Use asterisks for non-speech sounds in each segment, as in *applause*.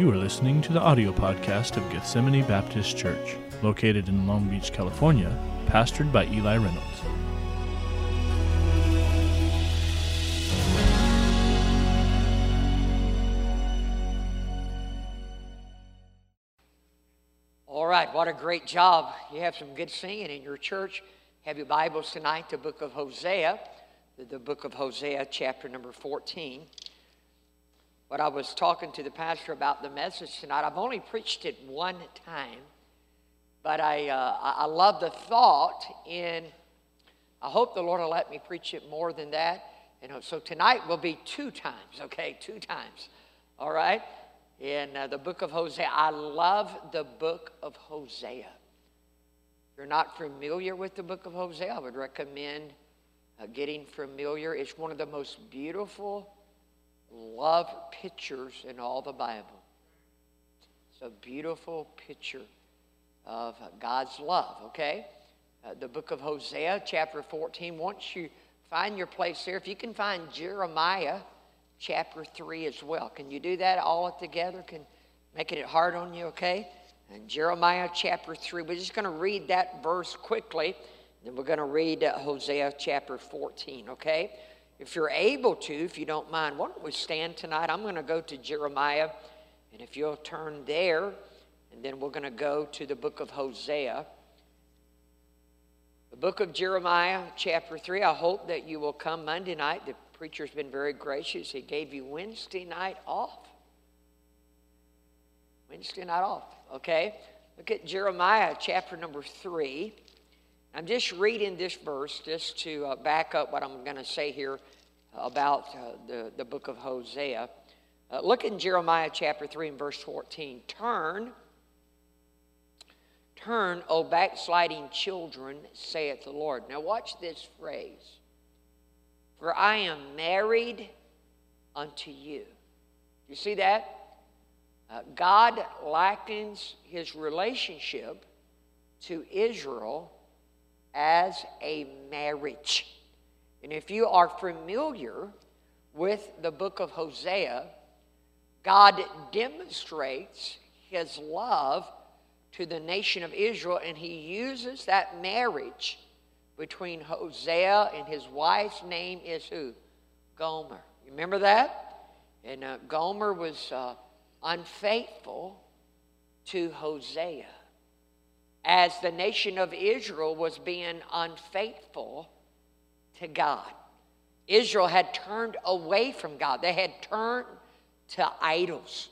You are listening to the audio podcast of Gethsemane Baptist Church, located in Long Beach, California, pastored by Eli Reynolds. All right, what a great job. You have some good singing in your church. Have your Bibles tonight, the book of Hosea, the, book of Hosea, chapter number 14. But I was talking to the pastor about the message tonight. I've only preached it one time, but I, uh, I love the thought in, I hope the Lord will let me preach it more than that. Know, so tonight will be two times, okay? Two times. All right? In uh, the book of Hosea. I love the book of Hosea. If you're not familiar with the book of Hosea, I would recommend uh, getting familiar. It's one of the most beautiful love pictures in all the Bible. It's a beautiful picture of God's love, okay? Uh, the book of Hosea, chapter 14. Once you find your place there, if you can find Jeremiah, chapter 3 as well. Can you do that all together? Can making it hard on you, okay? And Jeremiah chapter 3. We're just going to read that verse quickly. Then we're going to read uh, Hosea chapter 14, okay? If you're able to, if you don't mind, why don't we stand tonight? I'm going to go to Jeremiah, and if you'll turn there, and then we're going to go to the book of Hosea. The book of Jeremiah, chapter 3. I hope that you will come Monday night. The preacher's been very gracious. He gave you Wednesday night off. Wednesday night off, okay? Look at Jeremiah, chapter number 3. I'm just reading this verse just to uh, back up what I'm going to say here about uh, the, the book of Hosea. Uh, look in Jeremiah chapter 3 and verse 14. Turn, turn, O backsliding children, saith the Lord. Now watch this phrase. For I am married unto you. You see that? Uh, God likens his relationship to Israel as a marriage. And if you are familiar with the book of Hosea, God demonstrates his love to the nation of Israel, and he uses that marriage between Hosea and his wife's name is who? Gomer. You remember that? And uh, Gomer was uh, unfaithful to Hosea as the nation of Israel was being unfaithful to God. Israel had turned away from God, they had turned to idols.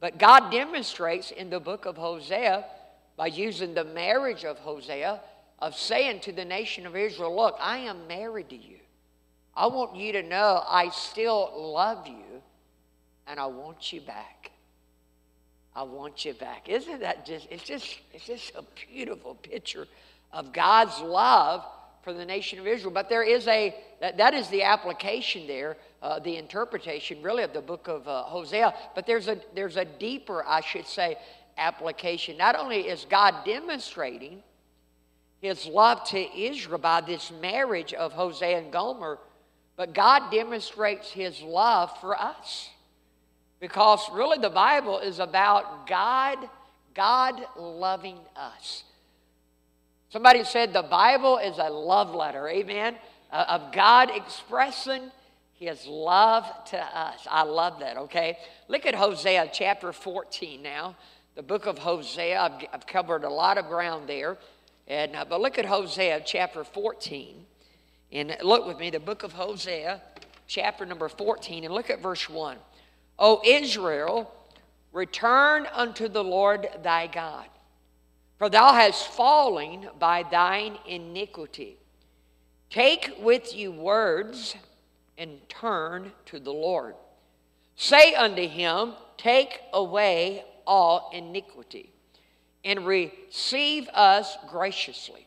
But God demonstrates in the book of Hosea by using the marriage of Hosea of saying to the nation of Israel, Look, I am married to you. I want you to know I still love you and I want you back. I want you back. Isn't that just, it's just, it's just a beautiful picture of God's love for the nation of Israel. But there is a, that, that is the application there, uh, the interpretation really of the book of uh, Hosea. But there's a, there's a deeper, I should say, application. Not only is God demonstrating his love to Israel by this marriage of Hosea and Gomer, but God demonstrates his love for us. Because really the Bible is about God, God loving us. Somebody said the Bible is a love letter, amen, uh, of God expressing his love to us. I love that, okay? Look at Hosea chapter 14 now. The book of Hosea, I've, I've covered a lot of ground there. And, uh, but look at Hosea chapter 14. And look with me, the book of Hosea, chapter number 14, and look at verse 1. O Israel, return unto the Lord thy God, for thou hast fallen by thine iniquity. Take with you words and turn to the Lord. Say unto him, Take away all iniquity and receive us graciously.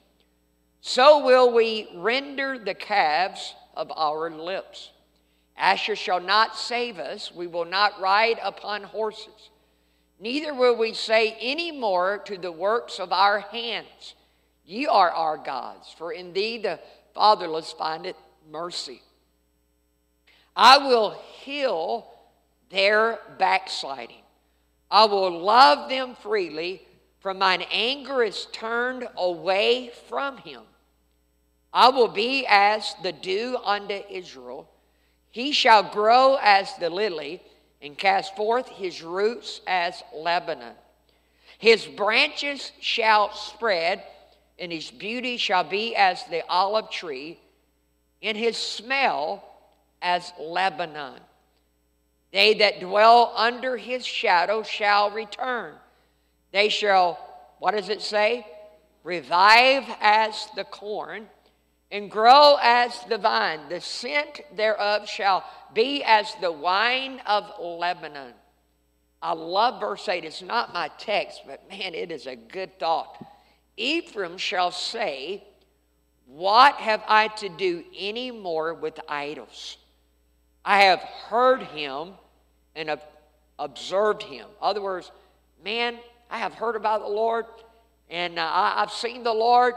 So will we render the calves of our lips. Asshur shall not save us. We will not ride upon horses. Neither will we say any more to the works of our hands, Ye are our gods, for in thee the fatherless findeth mercy. I will heal their backsliding, I will love them freely, for mine anger is turned away from him. I will be as the dew unto Israel. He shall grow as the lily and cast forth his roots as Lebanon. His branches shall spread, and his beauty shall be as the olive tree, and his smell as Lebanon. They that dwell under his shadow shall return. They shall, what does it say? Revive as the corn and grow as the vine. The scent thereof shall be as the wine of Lebanon. I love verse 8. It's not my text, but man, it is a good thought. Ephraim shall say, What have I to do any more with idols? I have heard him and have observed him. In other words, man, I have heard about the Lord and uh, I've seen the Lord.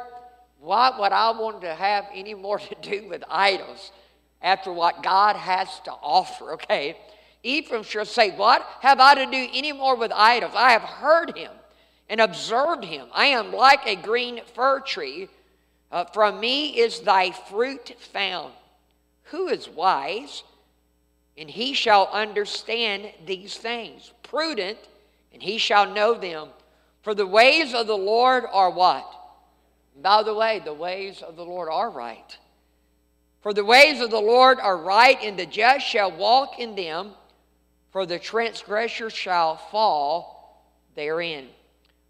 Why would I want to have any more to do with idols after what God has to offer? Okay. Ephraim shall say, What have I to do any more with idols? I have heard him and observed him. I am like a green fir tree. Uh, from me is thy fruit found. Who is wise? and he shall understand these things. Prudent, and he shall know them. For the ways of the Lord are what? By the way, the ways of the Lord are right. For the ways of the Lord are right, and the just shall walk in them, for the transgressor shall fall therein.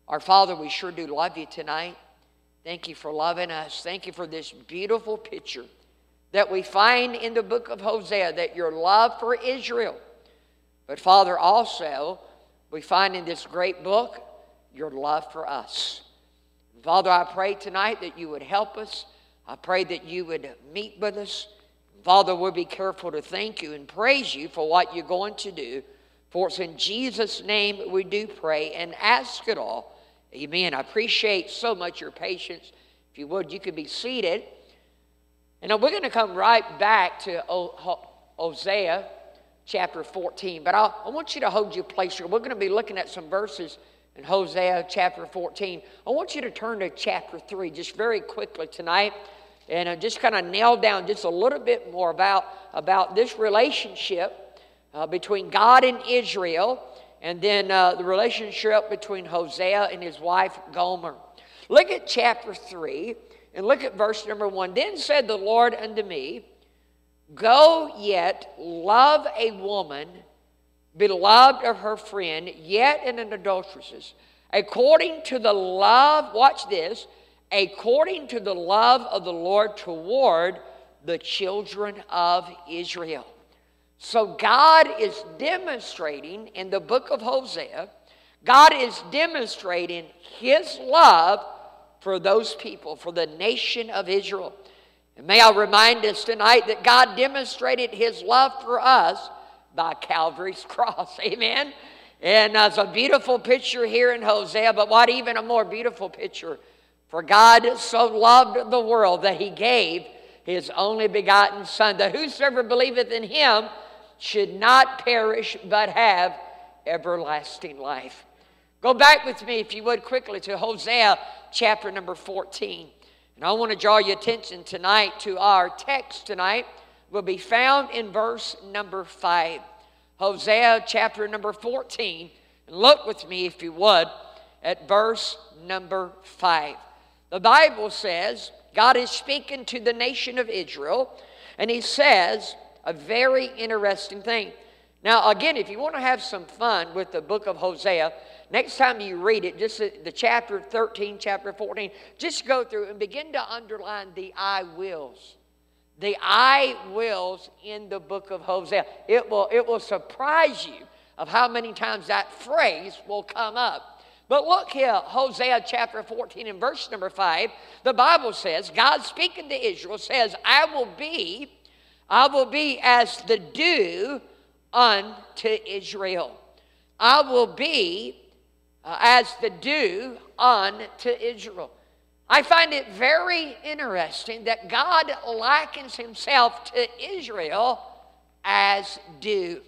Our Father, we sure do love you tonight. Thank you for loving us. Thank you for this beautiful picture that we find in the book of Hosea that your love for Israel, but Father, also we find in this great book your love for us. Father, I pray tonight that you would help us. I pray that you would meet with us. Father, we'll be careful to thank you and praise you for what you're going to do. For it's in Jesus' name we do pray and ask it all. Amen. I appreciate so much your patience. If you would, you could be seated. And we're going to come right back to Hosea chapter 14. But I'll, i want you to hold your place here. We're going to be looking at some verses in Hosea chapter 14. I want you to turn to chapter 3 just very quickly tonight and uh, just kind of nail down just a little bit more about, about this relationship uh, between God and Israel and then uh, the relationship between Hosea and his wife Gomer. Look at chapter 3 and look at verse number one. Then said the Lord unto me, Go yet, love a woman, beloved of her friend, yet in an adulteress, according to the love, watch this, according to the love of the Lord toward the children of Israel. So God is demonstrating in the book of Hosea, God is demonstrating his love for those people, for the nation of Israel. And may I remind us tonight that God demonstrated his love for us by Calvary's *laughs* cross. Amen. And uh, it's a beautiful picture here in Hosea, but what even a more beautiful picture. For God so loved the world that he gave his only begotten Son, that whosoever believeth in him should not perish but have everlasting life. Go back with me, if you would, quickly to Hosea chapter number 14. And I want to draw your attention tonight to our text tonight will be found in verse number 5. Hosea chapter number 14. And look with me, if you would, at verse number 5. The Bible says, God is speaking to the nation of Israel, and he says a very interesting thing. Now, again, if you want to have some fun with the book of Hosea, Next time you read it, just the chapter 13, chapter 14, just go through and begin to underline the I wills. The I wills in the book of Hosea. It will, it will surprise you of how many times that phrase will come up. But look here, Hosea chapter 14 and verse number 5, the Bible says, God speaking to Israel says, I will be, I will be as the dew unto Israel. I will be uh, as the dew unto Israel. I find it very interesting that God likens himself to Israel as dew.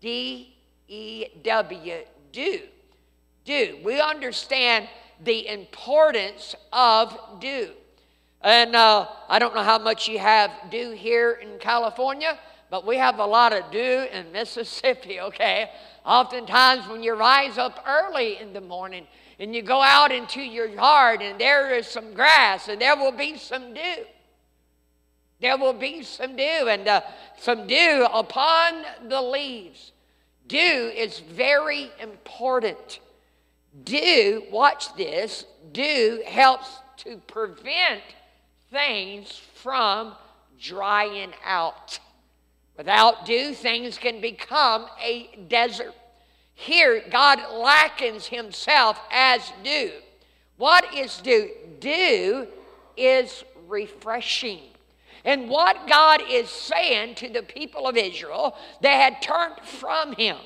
D E W, dew. Dew. We understand the importance of dew. And uh, I don't know how much you have dew here in California, but we have a lot of dew in *laughs* Mississippi, okay? Oftentimes, when you rise up early in the morning and you go out into your yard and there is some grass and there will be some dew. There will be some dew and uh, some dew upon the leaves. Dew is very important. Dew, watch this, dew helps to prevent things from drying out. Without dew, things can become a desert. Here, God likens himself as dew. What is dew? Dew is refreshing. And what God is saying to the people of Israel, they had turned from him.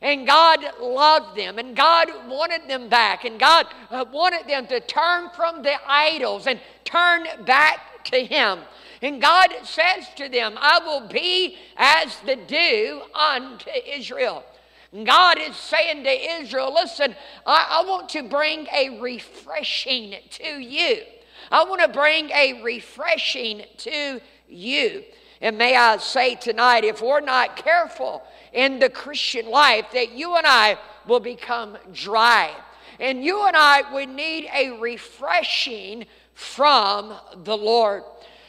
And God loved them, and God wanted them back, and God uh, wanted them to turn from the idols and turn back to Him. And God says to them, I will be as the dew unto Israel. God is saying to Israel, listen, I, I, want to bring a refreshing to you. I want to bring a refreshing to you. And may I say tonight, if we're not careful in the Christian life, that you and I will become dry. And you and I, we need a refreshing from the Lord.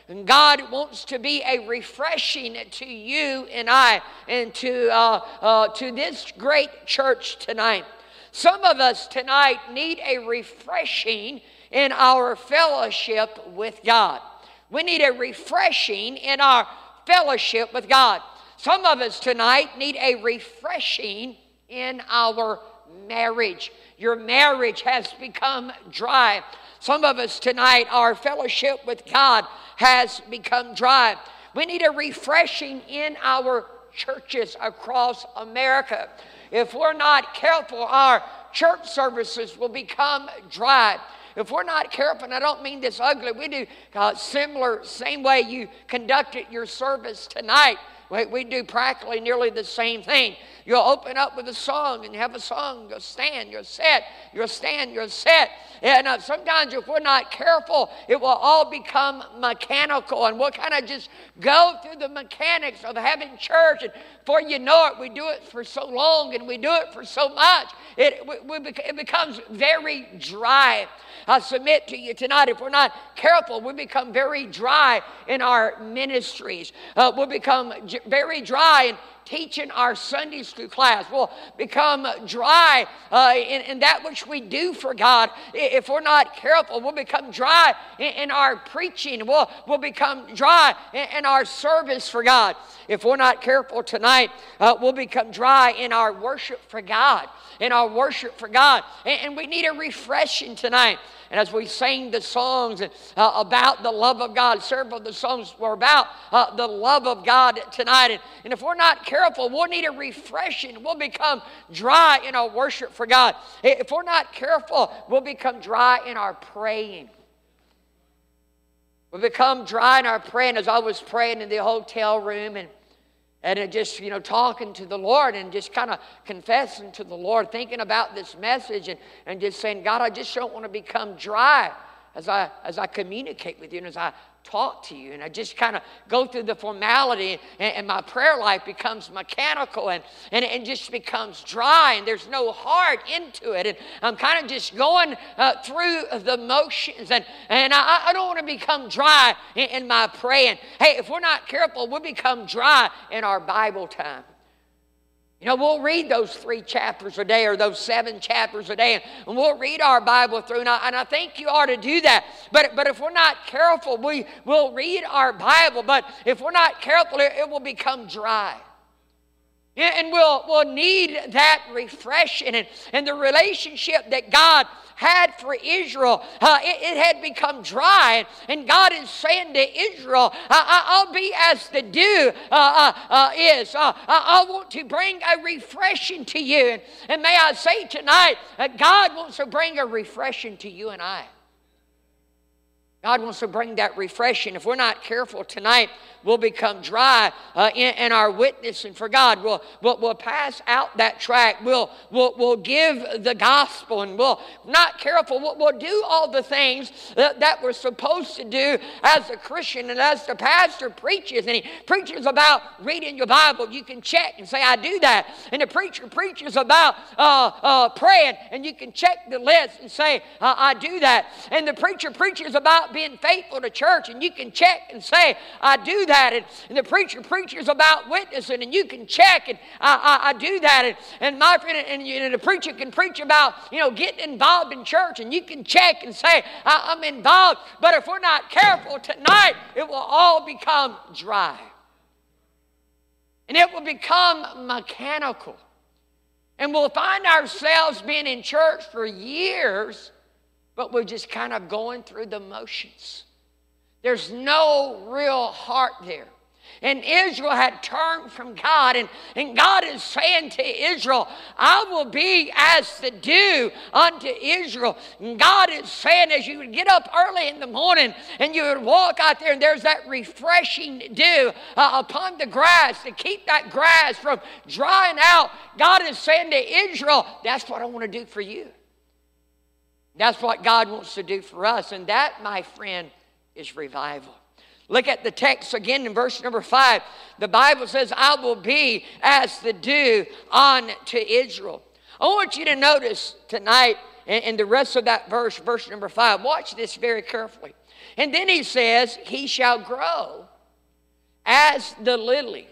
And God wants to be a refreshing to you and I and to, uh, uh, to this great church tonight. Some of us tonight need a refreshing in our fellowship with God. We need a refreshing in our fellowship with God. Some of us tonight need a refreshing in our marriage. Your marriage has become dry. Some of us tonight, our fellowship with God has become dry. We need a refreshing in our churches across America. If we're not careful, our church services will become dry. If we're not careful, and I don't mean this ugly, we do uh, similar, same way you conducted your service tonight. We, do practically nearly the same thing. You'll open up with a song and have a song. You'll stand, you're set, you'll stand, you're set. And uh, sometimes, if we're not careful, it will all become mechanical. And we'll kind of just go through the mechanics of having church. And before you know it, we do it for so long and we do it for so much, it, we, we, it becomes very dry. I submit to you tonight, if we're not careful, we become very dry in our ministries. Uh, we'll become very dry in teaching our Sunday school class. We'll become dry uh, in, in, that which we do for God. If we're not careful, we'll become dry in, in our preaching. We'll, we'll become dry in, in, our service for God. If we're not careful tonight, uh, we'll become dry in our worship for God. In our worship for God. and, and we need a refreshing tonight. And as we sang the songs uh, about the love of God, several of the songs were about uh, the love of God tonight. And, and if we're not careful, we'll need a refreshing. We'll become dry in our worship for God. If we're not careful, we'll become dry in our praying. We'll become dry in our praying as I was praying in the hotel room and and just you know talking to the lord and just kind of confessing to the lord thinking about this message and, and just saying god i just don't want to become dry as i as i communicate with you and as i talk to you. And I just kind of go through the formality, and, and, my prayer life becomes mechanical and, and it just becomes dry, and there's no heart into it. And I'm kind of just going uh, through the motions, and, and I, I don't want to become dry in, in my praying. Hey, if we're not careful, we'll become dry in our Bible time. You know, we'll read those three chapters a day or those seven chapters a day, and we'll read our Bible through. And I, and I think you ought to do that. But, but if we're not careful, we will read our Bible, but if we're not careful, it, it will become dry. And we'll, we'll need that refreshing and, and the relationship that God had for Israel, uh, it, it, had become dry. And God is saying to Israel, I, will be as the dew uh, uh, uh is. Uh, I want to bring a refreshing to you. And, and may I say tonight, God wants to bring a refreshing to you and I. God wants to bring that refreshing. If we're not careful tonight, we'll become dry uh, in, in, our witnessing for God. We'll, we'll, we'll, pass out that track. We'll, we'll, we'll give the gospel and we'll not careful. We'll, we'll do all the things that, that we're supposed to do as a Christian. And as the pastor preaches, and he preaches about reading your Bible, you can check and say, I do that. And the preacher preaches about uh, uh, praying, and you can check the list and say, I do that. And the preacher preaches about being faithful to church, and you can check and say, I do that. And, and the preacher preaches about witnessing, and you can check, and I, I, I do that. And, and my friend, and, and, the preacher can preach about, you know, getting involved in church, and you can check and say, I, I'm involved. But if we're not careful tonight, it will all become dry. And it will become mechanical. And we'll find ourselves being in church for years but we're just kind of going through the motions. There's no real heart there. And Israel had turned from God, and, and God is saying to Israel, I will be as the dew unto Israel. And God is saying, as you would get up early in the morning and you would walk out there, and there's that refreshing dew uh, upon the grass to keep that grass from drying out. God is saying to Israel, That's what I want to do for you. That's what God wants to do for us. And that, my friend, is revival. Look at the text again in verse number five. The Bible says, I will be as the dew on to Israel. I want you to notice tonight in the rest of that verse, verse number five. Watch this very carefully. And then he says, He shall grow as the lily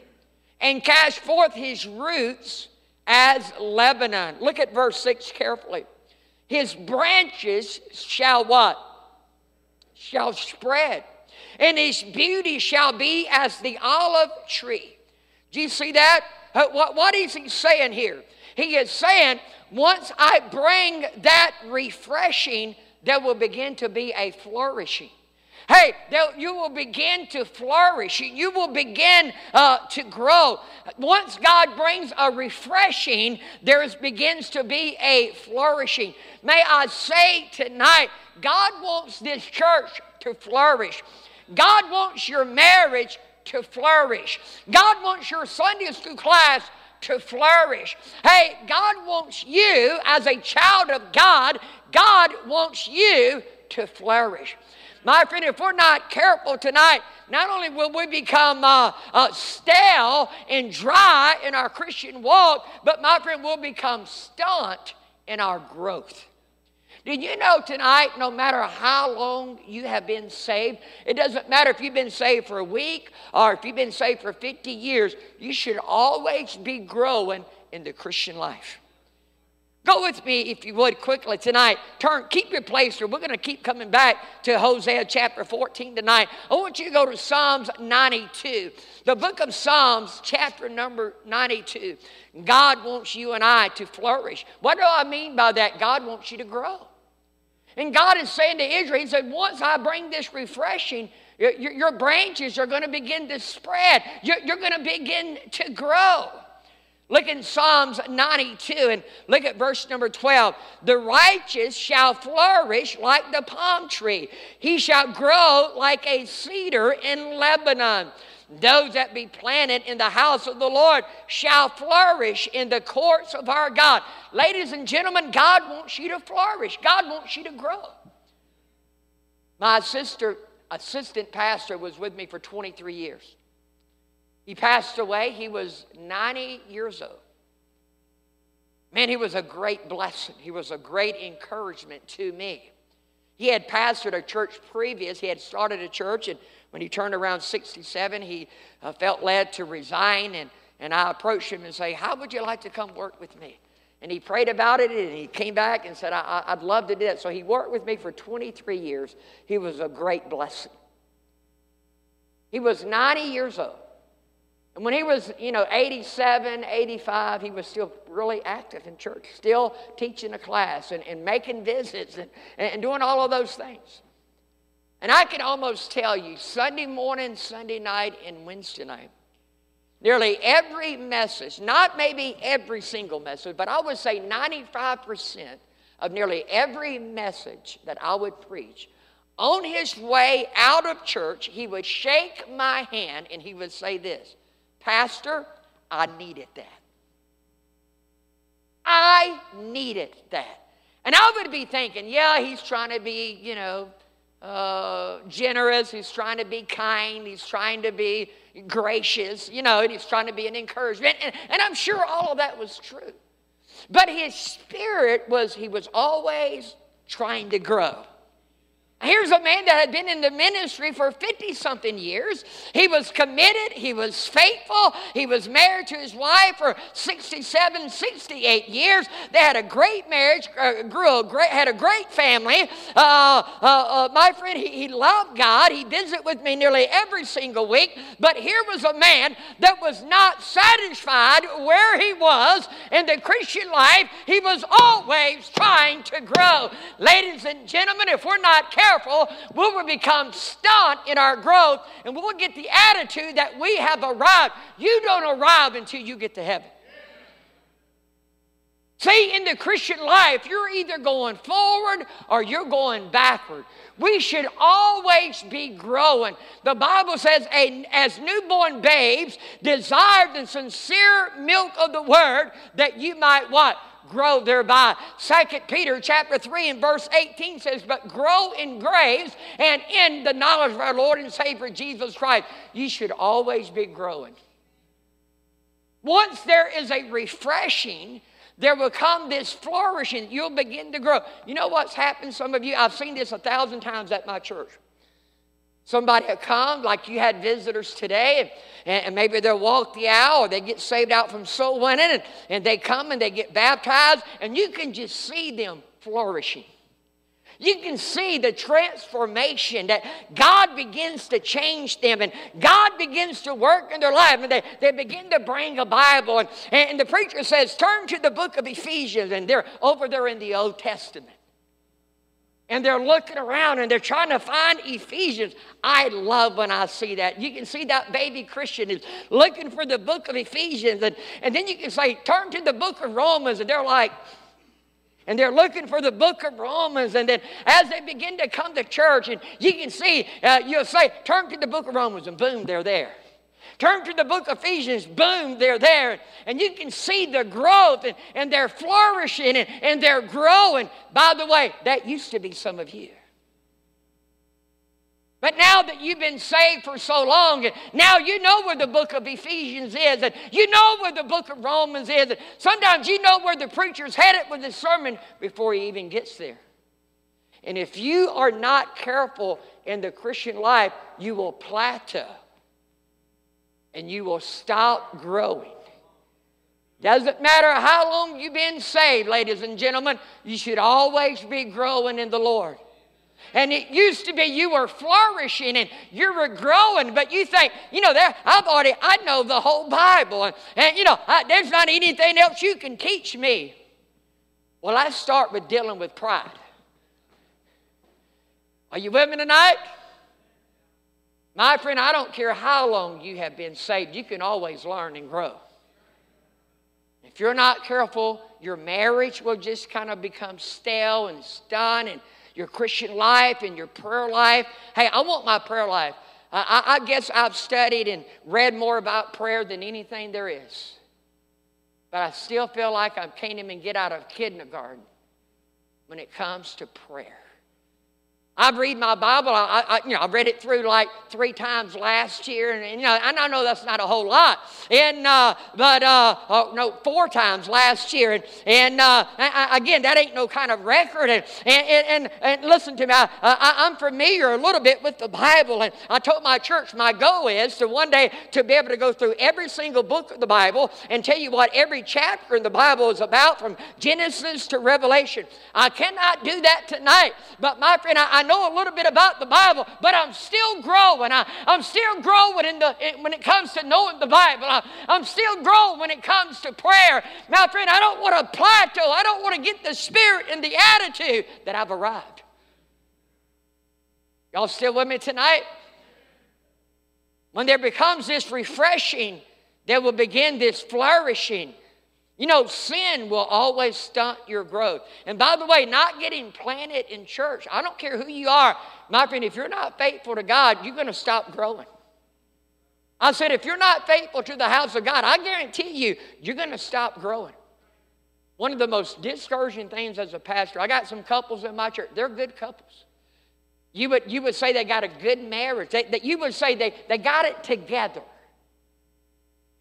and cast forth his roots as Lebanon. Look at verse 6 carefully. His branches shall what? Shall spread. And his beauty shall be as the olive tree. Do you see that? Uh, what, what is he saying here? He is saying, once I bring that refreshing, there will begin to be a flourishing. Hey, you will begin to flourish. You will begin uh, to grow. Once God brings a refreshing, there begins to be a flourishing. May I say tonight, God wants this church to flourish. God wants your marriage to flourish. God wants your Sunday school class to flourish. Hey, God wants you as a child of God, God wants you to flourish. My friend, if we're not careful tonight, not only will we become uh, uh, stale and dry in our Christian walk, but my friend, we'll become stunt in our growth. Did you know tonight, no matter how long you have been saved, it doesn't matter if you've been saved for a week or if you've been saved for 50 years, you should always be growing in the Christian life. Go with me, if you would, quickly tonight. Turn, keep your place, or we're going to keep coming back to Hosea chapter 14 tonight. I want you to go to Psalms 92. The book of Psalms, chapter number 92. God wants you and I to flourish. What do I mean by that? God wants you to grow. And God is saying to Israel, He said, once I bring this refreshing, your, your branches are going to begin to spread. You're, you're going to begin to grow. Look in Psalms 92 and look at verse number 12. The righteous shall flourish like the palm tree, he shall grow like a cedar in Lebanon. Those that be planted in the house of the Lord shall flourish in the courts of our God. Ladies and gentlemen, God wants you to flourish, God wants you to grow. My sister, assistant pastor, was with me for 23 years. He passed away. He was 90 years old. Man, he was a great blessing. He was a great encouragement to me. He had pastored a church previous. He had started a church, and when he turned around 67, he uh, felt led to resign. And, and I approached him and say, How would you like to come work with me? And he prayed about it, and he came back and said, I, I'd love to do that." So he worked with me for 23 years. He was a great blessing. He was 90 years old. And when he was, you know, 87, 85, he was still really active in church, still teaching a class and, and making visits and, and doing all of those things. And I can almost tell you, Sunday morning, Sunday night, and Wednesday night, nearly every message, not maybe every single message, but I would say 95% of nearly every message that I would preach on his way out of church, he would shake my hand and he would say this Pastor, I needed that. I needed that. And I would be thinking, yeah, he's trying to be, you know, uh, generous. He's trying to be kind. He's trying to be gracious, you know, and he's trying to be an encouragement. And, and I'm sure all of that was true. But his spirit was, he was always trying to grow. Here's a man that had been in the ministry for 50 something years. He was committed, he was faithful, he was married to his wife for 67, 68 years. They had a great marriage, uh, grew a great, had a great family. Uh, uh, uh, my friend, he, he loved God. He visited with me nearly every single week. But here was a man that was not satisfied where he was in the Christian life. He was always trying to grow. Ladies and gentlemen, if we're not careful, careful, we will become stunned in our growth and we'll get the attitude that we have arrived. You don't arrive until you get to heaven. See, in the Christian life, you're either going forward or you're going backward. We should always be growing. The Bible says, as newborn babes, desire the sincere milk of the word that you might what? Grow thereby. Second Peter chapter 3 and verse 18 says, But grow in grace and in the knowledge of our Lord and Savior Jesus Christ. You should always be growing. Once there is a refreshing, there will come this flourishing. You'll begin to grow. You know what's happened? Some of you, I've seen this a thousand times at my church. Somebody will come, like you had visitors today, and, and, maybe they'll walk the aisle or they get saved out from soul winning, and, and they come and they get baptized, and you can just see them flourishing. You can see the transformation that God begins to change them and God begins to work in their life. And they, they begin to bring a Bible. And, and the preacher says, Turn to the book of Ephesians. And they're over there in the Old Testament and they're looking around and they're trying to find Ephesians. I love when I see that. You can see that baby Christian is looking for the book of Ephesians. And, and then you can say, turn to the book of Romans. And they're like, and they're looking for the book of Romans. And then as they begin to come to church, and you can see, uh, you'll say, turn to the book of Romans, and boom, they're there. Turn to the book of Ephesians, boom, they're there. And you can see the growth and, and they're flourishing and, and they're growing. By the way, that used to be some of you. But now that you've been saved for so long, now you know where the book of Ephesians is, and you know where the book of Romans is, and sometimes you know where the preacher's headed with his sermon before he even gets there. And if you are not careful in the Christian life, you will plateau and you will stop growing. Doesn't matter how long you've been saved, ladies and gentlemen, you should always be growing in the Lord. And it used to be you were flourishing and you were growing, but you think, you know, there, I've already, I know the whole Bible, and, and you know, I, there's not anything else you can teach me. Well, I start with dealing with pride. Are you with me tonight? My friend, I don't care how long you have been saved, you can always learn and grow. If you're not careful, your marriage will just kind of become stale and stunned, and your Christian life and your prayer life. Hey, I want my prayer life. I, I guess I've studied and read more about prayer than anything there is. But I still feel like I can't even get out of kindergarten when it comes to prayer. I read my Bible. I, I, you know, I read it through like three times last year, and, and you know, I know that's not a whole lot. And uh, but uh, oh, no, four times last year, and and uh, I, again, that ain't no kind of record. And and and, and listen to me, I, I, am familiar a little bit with the Bible, and I told my church my goal is to one day to be able to go through every single book of the Bible and tell you what every chapter in the Bible is about, from Genesis to Revelation. I cannot do that tonight, but my friend, I I know a little bit about the Bible, but I'm still growing. I, am still growing in the, in, when it comes to knowing the Bible. I, I'm still growing when it comes to prayer. My friend, I don't want to plateau. I don't want to get the spirit and the attitude that I've arrived. Y'all still with me tonight? When there becomes this refreshing, there will begin this flourishing. You know, sin will always stunt your growth. And by the way, not getting planted in church, I don't care who you are, my friend, if you're not faithful to God, you're going to stop growing. I said, if you're not faithful to the house of God, I guarantee you, you're going to stop growing. One of the most discouraging things as a pastor, I got some couples in my church, they're good couples. You would, you would say they got a good marriage, that you would say they, they got it together.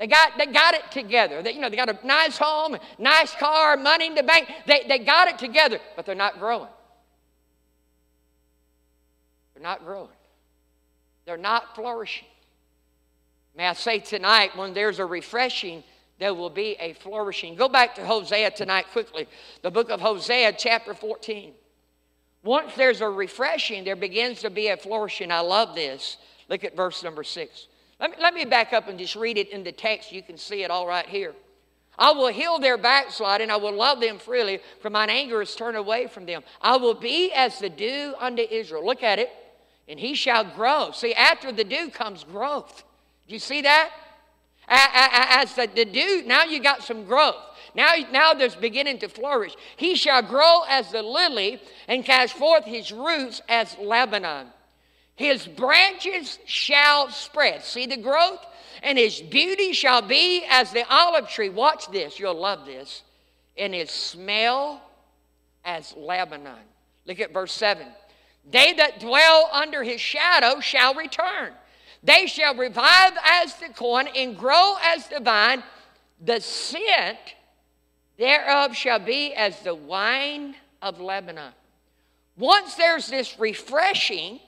They got, they got it together. They, you know, they got a nice home, nice car, money in the bank. They, they got it together, but they're not growing. They're not growing. They're not flourishing. May I say tonight, when there's a refreshing, there will be a flourishing. Go back to Hosea tonight quickly. The book of Hosea, chapter 14. Once there's a refreshing, there begins to be a flourishing. I love this. Look at verse number six. Let me, let me back up and just read it in the text. You can see it all right here. I will heal their backsliding. I will love them freely, for mine anger is turned away from them. I will be as the dew unto Israel. Look at it. And he shall grow. See, after the dew comes growth. Do you see that? As the, the dew, now you got some growth. Now, now there's beginning to flourish. He shall grow as the lily and cast forth his roots as Lebanon. His branches shall spread. See the growth? And his beauty shall be as the olive tree. Watch this, you'll love this. And his smell as Lebanon. Look at verse 7. They that dwell under his shadow shall return. They shall revive as the corn and grow as the vine. The scent thereof shall be as the wine of Lebanon. Once there's this refreshing,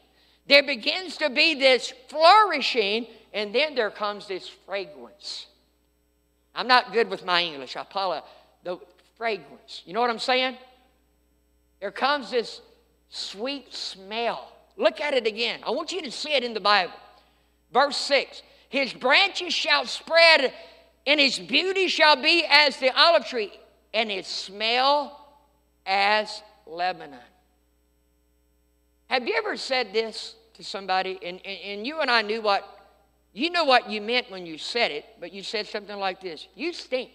there begins to be this flourishing, and then there comes this fragrance. I'm not good with my English. I apologize. The fragrance. You know what I'm saying? There comes this sweet smell. Look at it again. I want you to see it in the Bible. Verse 6 His branches shall spread, and his beauty shall be as the olive tree, and his smell as Lebanon. Have you ever said this to somebody and, and, and you and I knew what, you know what you meant when you said it, but you said something like this You stink.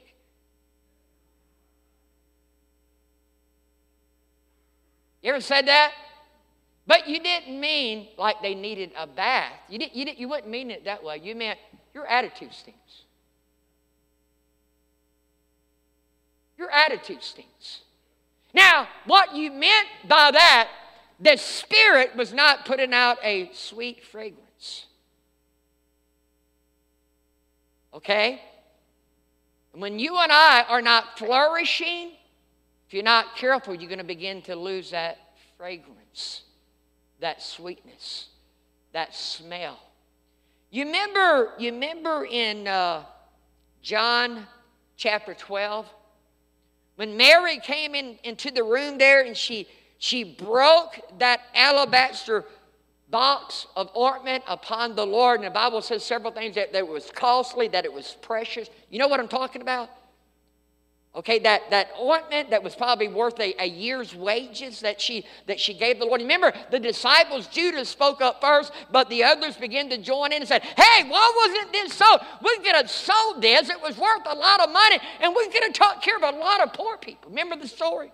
You ever said that? But you didn't mean like they needed a bath. You, didn't, you, didn't, you wouldn't mean it that way. You meant your attitude stinks. Your attitude stinks. Now, what you meant by that the Spirit was not putting out a sweet fragrance. Okay? When you and I are not flourishing, if you're not careful, you're going to begin to lose that fragrance, that sweetness, that smell. You remember, you remember in uh, John chapter 12 when Mary came in, into the room there and she she broke that alabaster box of ointment upon the Lord. And the Bible says several things that, that it was costly, that it was precious. You know what I'm talking about? Okay, that, that ointment that was probably worth a, a year's wages that she that she gave the Lord. Remember, the disciples, Judas spoke up first, but the others began to join in and said, Hey, why wasn't this sold? We could have sold this. It was worth a lot of money, and we could have took care of a lot of poor people. Remember the story?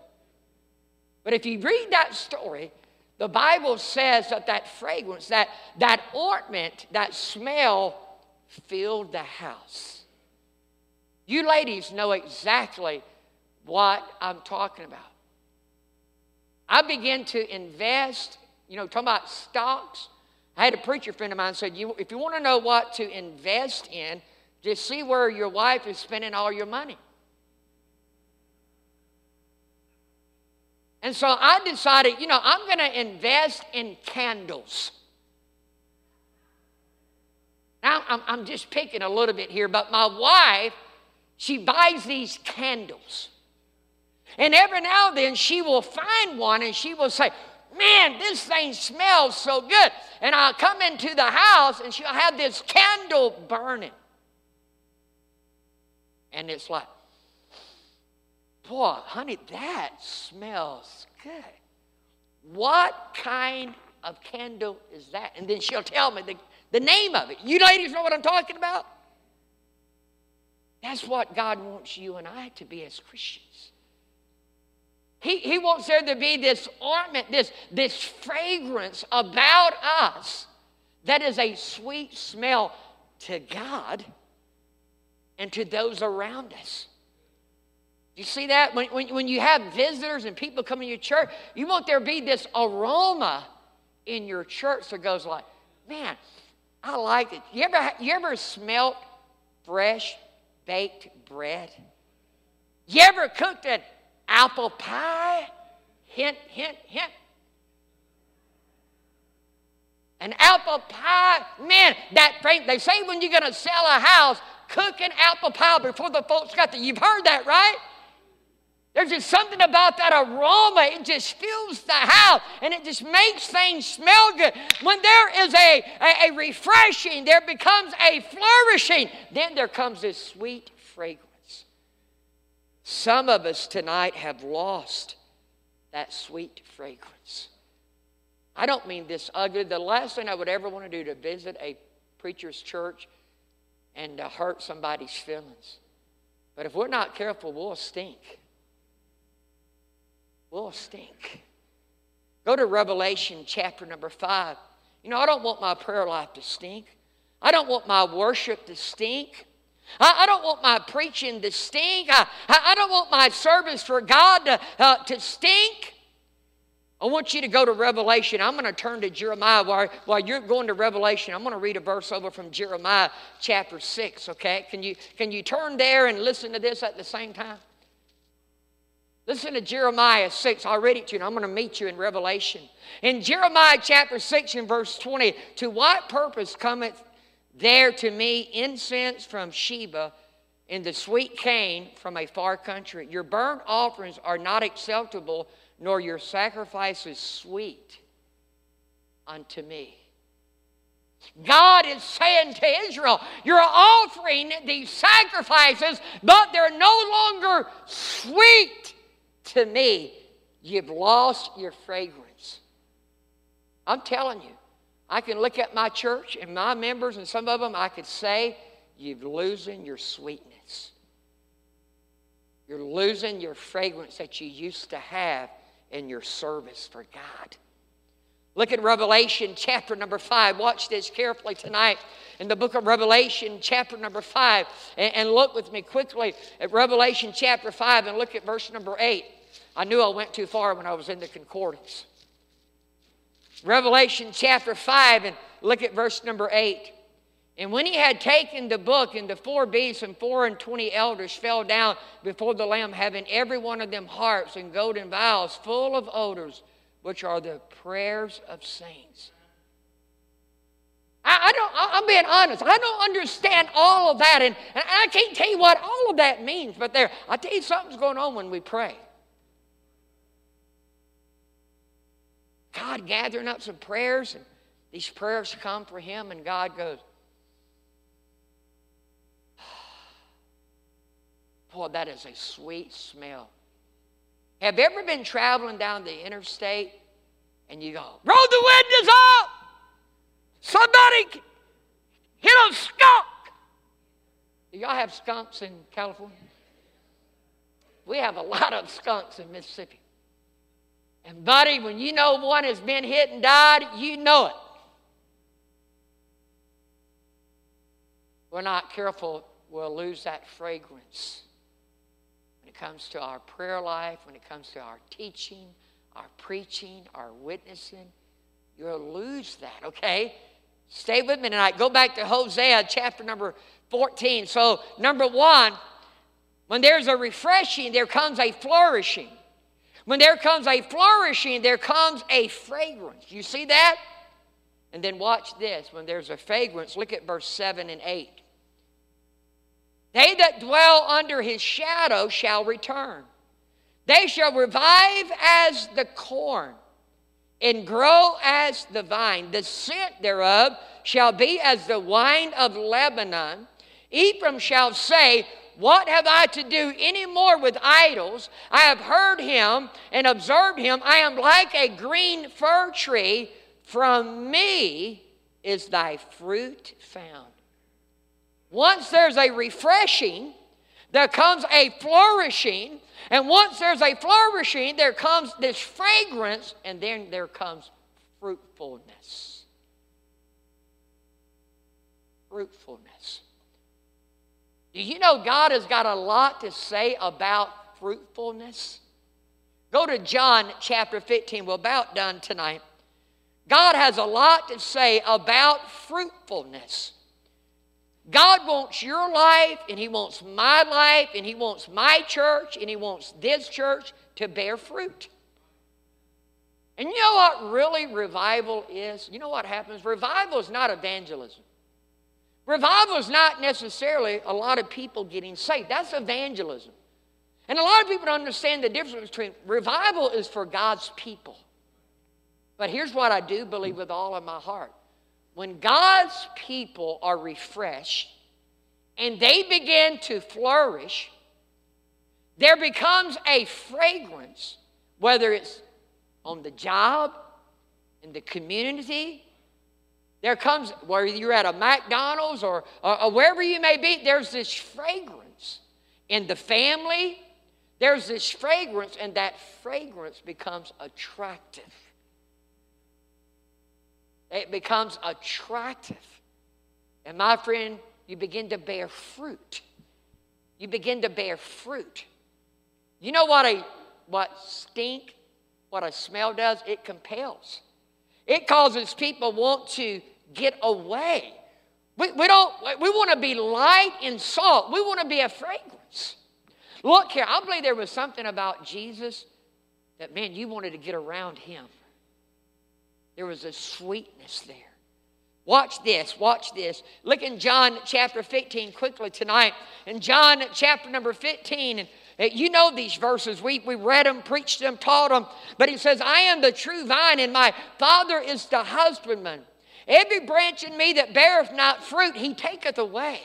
But if you read that story, the Bible says that that fragrance, that, that ointment, that smell filled the house. You ladies know exactly what I'm talking about. I began to invest, you know, talking about stocks. I had a preacher friend of mine said, you, if you want to know what to invest in, just see where your wife is spending all your money. And so I decided, you know, I'm going to invest in candles. Now, I'm, I'm just picking a little bit here, but my wife, she buys these candles. And every now and then she will find one and she will say, Man, this thing smells so good. And I'll come into the house and she'll have this candle burning. And it's like, Boy, honey, that smells good. What kind of candle is that? And then she'll tell me the, the name of it. You ladies know what I'm talking about? That's what God wants you and I to be as Christians. He, he wants there to be this ornament, this, this fragrance about us that is a sweet smell to God and to those around us. You see that? When, when, when you have visitors and people come in your church, you want there to be this aroma in your church that goes like, man, I like it. You ever, you ever smelt fresh baked bread? You ever cooked an apple pie? Hint, hint, hint. An apple pie, man, that they say when you're going to sell a house, cook an apple pie before the folks got there. You've heard that, right? There's just something about that aroma. It just fills the house and it just makes things smell good. When there is a, a, a, refreshing, there becomes a flourishing. Then there comes this sweet fragrance. Some of us tonight have lost that sweet fragrance. I don't mean this ugly. The last thing I would ever want to do to visit a preacher's church and to hurt somebody's feelings. But if we're not careful, we'll stink will stink. Go to Revelation chapter number five. You know, I don't want my prayer life to stink. I don't want my worship to stink. I, I don't want my preaching to stink. I, I, don't want my service for God to, uh, to stink. I want you to go to Revelation. I'm going to turn to Jeremiah while, while you're going to Revelation. I'm going to read a verse over from Jeremiah chapter 6, okay? Can you, can you turn there and listen to this at the same time? Listen to Jeremiah 6. I'll read it to you, and I'm going to meet you in Revelation. In Jeremiah chapter 6 and verse 20, to what purpose cometh there to me incense from Sheba and the sweet cane from a far country? Your burnt offerings are not acceptable, nor your sacrifices sweet unto me. God is saying to Israel, You're offering these sacrifices, but they're no longer sweet to me, you've lost your fragrance. I'm telling you, I can look at my church and my members, and some of them I could say, You're losing your sweetness. You're losing your fragrance that you used to have in your service for God. Look at Revelation chapter number five. Watch this carefully tonight in the book of Revelation, chapter number five. And, and, look with me quickly at Revelation chapter five and look at verse number eight. I knew I went too far when I was in the concordance. Revelation chapter 5, and look at verse number 8. And when he had taken the book, and the four beasts and four and twenty elders fell down before the Lamb, having every one of them harps and golden vials full of odors, which are the prayers of saints. I, I don't, I'm being honest. I don't understand all of that, and, and I can't tell you what all of that means, but there, I tell you something's going on when we pray. God gathering up some prayers, and these prayers come for him, and God goes, *sighs* Boy, that is a sweet smell. Have you ever been traveling down the interstate and you go, roll the windows up? Somebody hit a skunk. Do y'all have skunks in California? We have a lot of skunks in Mississippi. And, buddy, when you know one has been hit and died, you know it. We're not careful, we'll lose that fragrance. When it comes to our prayer life, when it comes to our teaching, our preaching, our witnessing, you'll lose that, okay? Stay with me tonight. Go back to Hosea chapter number 14. So, number one, when there's a refreshing, there comes a flourishing. When there comes a flourishing, there comes a fragrance. You see that? And then watch this. When there's a fragrance, look at verse 7 and 8. They that dwell under his shadow shall return. They shall revive as the corn and grow as the vine. The scent thereof shall be as the wine of Lebanon. Ephraim shall say, what have I to do any more with idols? I have heard him and observed him. I am like a green fir tree. From me is thy fruit found. Once there's a refreshing, there comes a flourishing. And once there's a flourishing, there comes this fragrance, and then there comes fruitfulness. Fruitfulness. Do you know God has got a lot to say about fruitfulness? Go to John chapter 15. We're about done tonight. God has a lot to say about fruitfulness. God wants your life, and He wants my life, and He wants my church, and He wants this church to bear fruit. And you know what really revival is? You know what happens? Revival is not evangelism. Revival is not necessarily a lot of people getting saved. That's evangelism. And a lot of people don't understand the difference between revival is for God's people. But here's what I do believe with all of my heart. When God's people are refreshed and they begin to flourish, there becomes a fragrance, whether it's on the job, in the community, there comes, whether you're at a McDonald's or, or, or wherever you may be, there's this fragrance. In the family, there's this fragrance, and that fragrance becomes attractive. It becomes attractive. And my friend, you begin to bear fruit. You begin to bear fruit. You know what a what stink, what a smell does? It compels. It causes people want to get away. We, we don't, we want to be light and salt. We want to be a fragrance. Look here, I believe there was something about Jesus that, man, you wanted to get around him. There was a sweetness there. Watch this, watch this. Look in John chapter 15 quickly tonight. In John chapter number 15, and you know these verses. We, we read them, preached them, taught them. But he says, I am the true vine, and my Father is the husbandman. Every branch in me that beareth not fruit, he taketh away.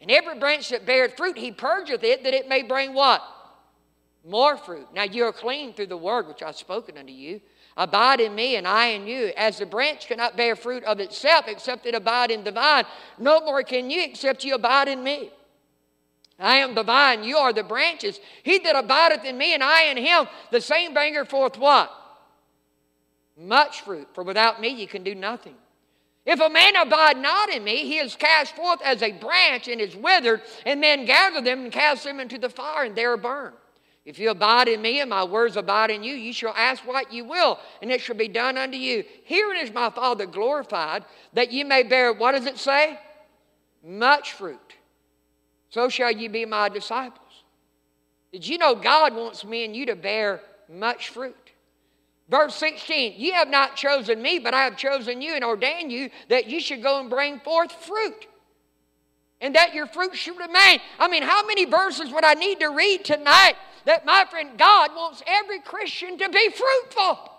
And every branch that beareth fruit, he purgeth it, that it may bring what? More fruit. Now you are clean through the word which I've spoken unto you. Abide in me, and I in you. As the branch cannot bear fruit of itself except it abide in the vine, no more can you except you abide in me. I am the vine, you are the branches. He that abideth in me, and I in him, the same bringeth forth what? Much fruit. For without me you can do nothing. If a man abide not in me, he is cast forth as a branch and is withered, and men gather them and cast them into the fire, and they are burned. If you abide in me and my words abide in you, you shall ask what you will, and it shall be done unto you. Herein is my Father glorified, that you may bear, what does it say? Much fruit. So shall you be my disciples. Did you know God wants me and you to bear much fruit? Verse 16, you have not chosen me, but I have chosen you and ordained you that you should go and bring forth fruit. And that your fruit should remain. I mean, how many verses would I need to read tonight that my friend God wants every Christian to be fruitful?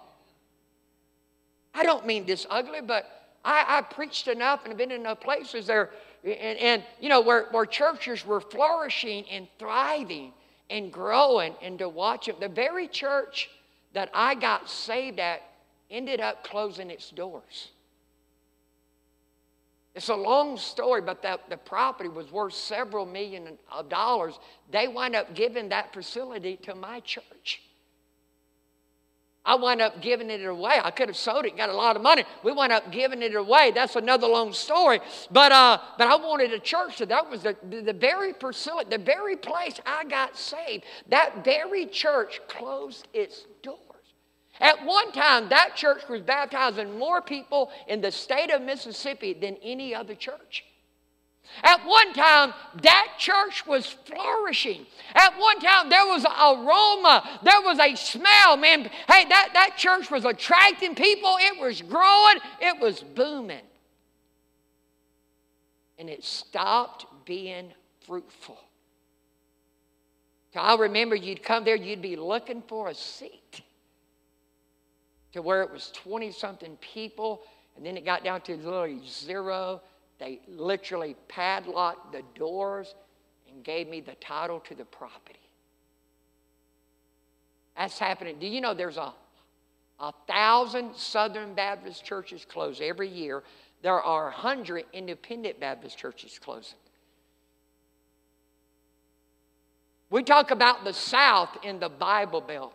I don't mean this ugly, but I, I preached enough and have been in enough places there, and, and you know, where, where churches were flourishing and thriving and growing, and to watch them. The very church that I got saved at ended up closing its doors. It's a long story, but that the property was worth several million of dollars. They wind up giving that facility to my church. I wound up giving it away. I could have sold it, got a lot of money. We wound up giving it away. That's another long story. But uh, but I wanted a church. So that was the, the, very facility, the very place I got saved. That very church closed its doors. At one time, that church was baptizing more people in the state of Mississippi than any other church. At one time, that church was flourishing. At one time, there was aroma, there was a smell. Man, hey, that, that church was attracting people, it was growing, it was booming. And it stopped being fruitful. So I remember you'd come there, you'd be looking for a seat to where it was 20 something people, and then it got down to literally zero. They literally padlocked the doors and gave me the title to the property. That's happening. Do you know there's a, a thousand Southern Baptist churches close every year? There are a 100 independent Baptist churches closing. We talk about the South in the Bible Belt.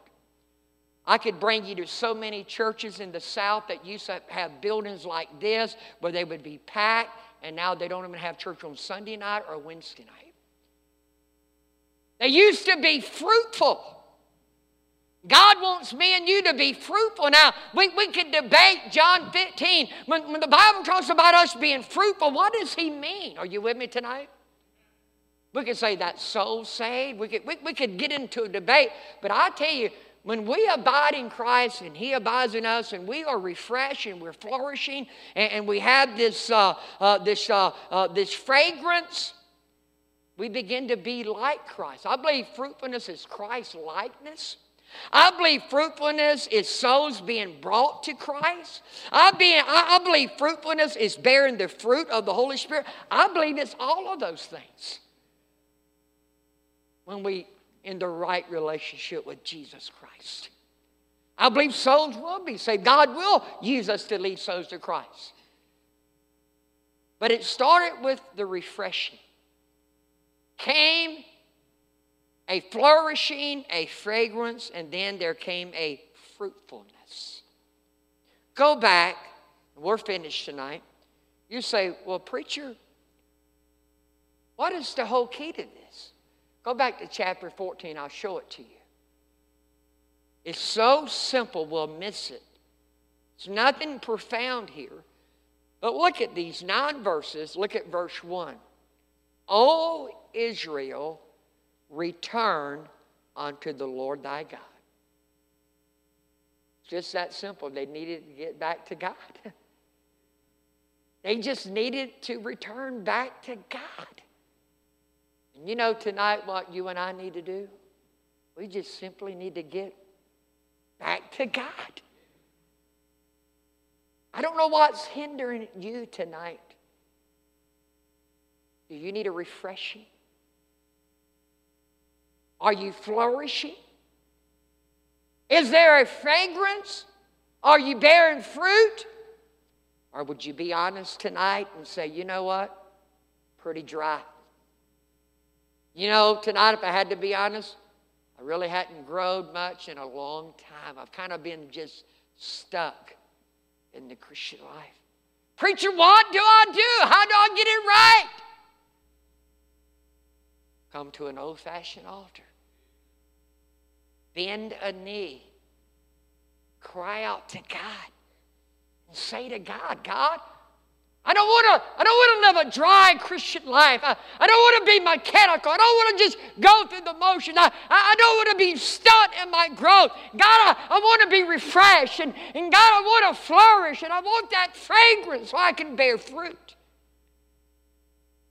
I could bring you to so many churches in the South that used to have buildings like this where they would be packed, and now they don't even have church on Sunday night or Wednesday night. They used to be fruitful. God wants me and you to be fruitful. Now, we, we could debate John 15. When, when the Bible talks about us being fruitful, what does he mean? Are you with me tonight? We could say that soul saved. We could, we, we could get into a debate. But I tell you, when we abide in Christ and He abides in us, and we are refreshed and we're flourishing, and, and we have this, uh, uh, this, uh, uh this fragrance, we begin to be like Christ. I believe fruitfulness is Christ likeness. I believe fruitfulness is souls being brought to Christ. I, being, I, I believe fruitfulness is bearing the fruit of the Holy Spirit. I believe it's all of those things when we in the right relationship with Jesus Christ. I believe souls will be saved. God will use us to lead souls to Christ. But it started with the refreshing. Came a flourishing, a fragrance, and then there came a fruitfulness. Go back, we're finished tonight. You say, Well, preacher, what is the whole key to this? Go back to chapter 14, I'll show it to you. It's so simple, we'll miss it. It's nothing profound here. But look at these nine verses. Look at verse 1. O Israel, return unto the Lord thy God. It's just that simple. They needed to get back to God. *laughs* they just needed to return back to God. And you know tonight what you and I need to do? We just simply need to get back to God. I don't know what's hindering you tonight. Do you need a refreshing? Are you flourishing? Is there a fragrance? Are you bearing fruit? Or would you be honest tonight and say, you know what? Pretty dry. You know, tonight, if I had to be honest, I really hadn't grown much in a long time. I've kind of been just stuck in the Christian life. Preacher, what do I do? How do I get it right? Come to an old fashioned altar bend a knee, cry out to God, and say to God, God, I don't want to. I don't want to live a dry Christian life. I, I don't want to be mechanical. I don't want to just go through the motion. I, I don't want to be stuck in my growth. God, I, I want to be refreshed, and, and God, I want to flourish, and I want that fragrance so I can bear fruit.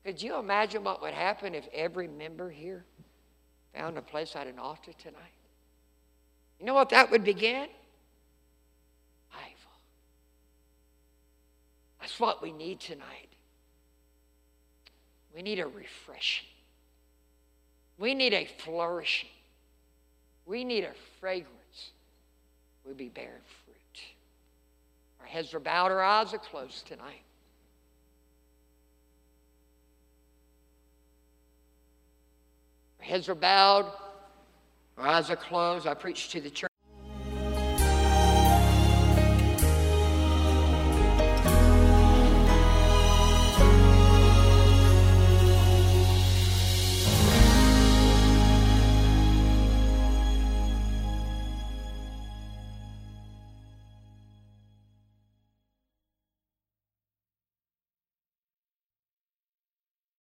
Could you imagine what would happen if every member here found a place at an altar tonight? You know what that would begin? Revival. That's what we need tonight. We need a refreshing. We need a flourishing. We need a fragrance. We'll be bearing fruit. Our heads are bowed, our eyes are closed tonight. Our heads are bowed. Our eyes are closed. I preach to the church.